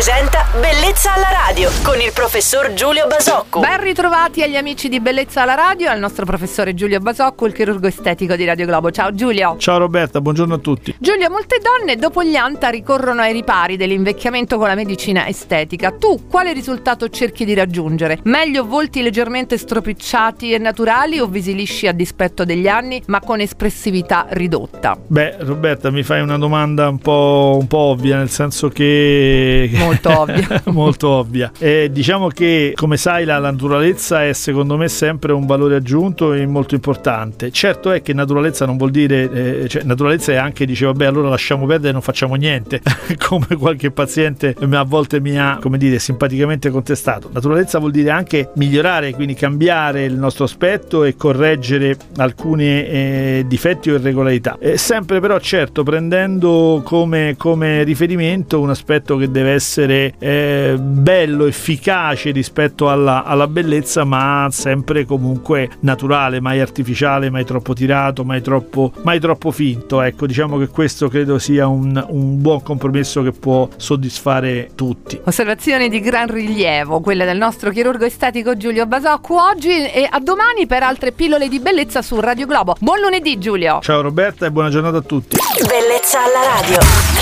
presenta Bellezza alla radio con il professor Giulio Basocco. Ben ritrovati agli amici di Bellezza alla Radio e al nostro professore Giulio Basocco, il chirurgo estetico di Radio Globo. Ciao Giulio. Ciao Roberta, buongiorno a tutti. Giulio, molte donne dopo gli ANTA ricorrono ai ripari dell'invecchiamento con la medicina estetica. Tu quale risultato cerchi di raggiungere? Meglio volti leggermente stropicciati e naturali o visi lisci a dispetto degli anni ma con espressività ridotta? Beh, Roberta, mi fai una domanda un po', un po ovvia, nel senso che... Molto ovvia. molto ovvia. Eh, diciamo che, come sai, la naturalezza è secondo me sempre un valore aggiunto e molto importante. Certo è che naturalezza non vuol dire... Eh, cioè, naturalezza è anche, dice, vabbè, allora lasciamo perdere e non facciamo niente, come qualche paziente a volte mi ha, come dire, simpaticamente contestato. Naturalezza vuol dire anche migliorare, quindi cambiare il nostro aspetto e correggere alcuni eh, difetti o irregolarità. Eh, sempre però, certo, prendendo come, come riferimento un aspetto che deve essere eh, bello, efficace rispetto alla, alla, bellezza, ma sempre comunque naturale, mai artificiale, mai troppo tirato, mai troppo, mai troppo finto. Ecco, diciamo che questo credo sia un, un buon compromesso che può soddisfare tutti. Osservazioni di gran rilievo, quelle del nostro chirurgo estetico Giulio Basocco oggi e a domani per altre pillole di bellezza su Radio Globo. Buon lunedì Giulio! Ciao Roberta e buona giornata a tutti. Bellezza alla radio.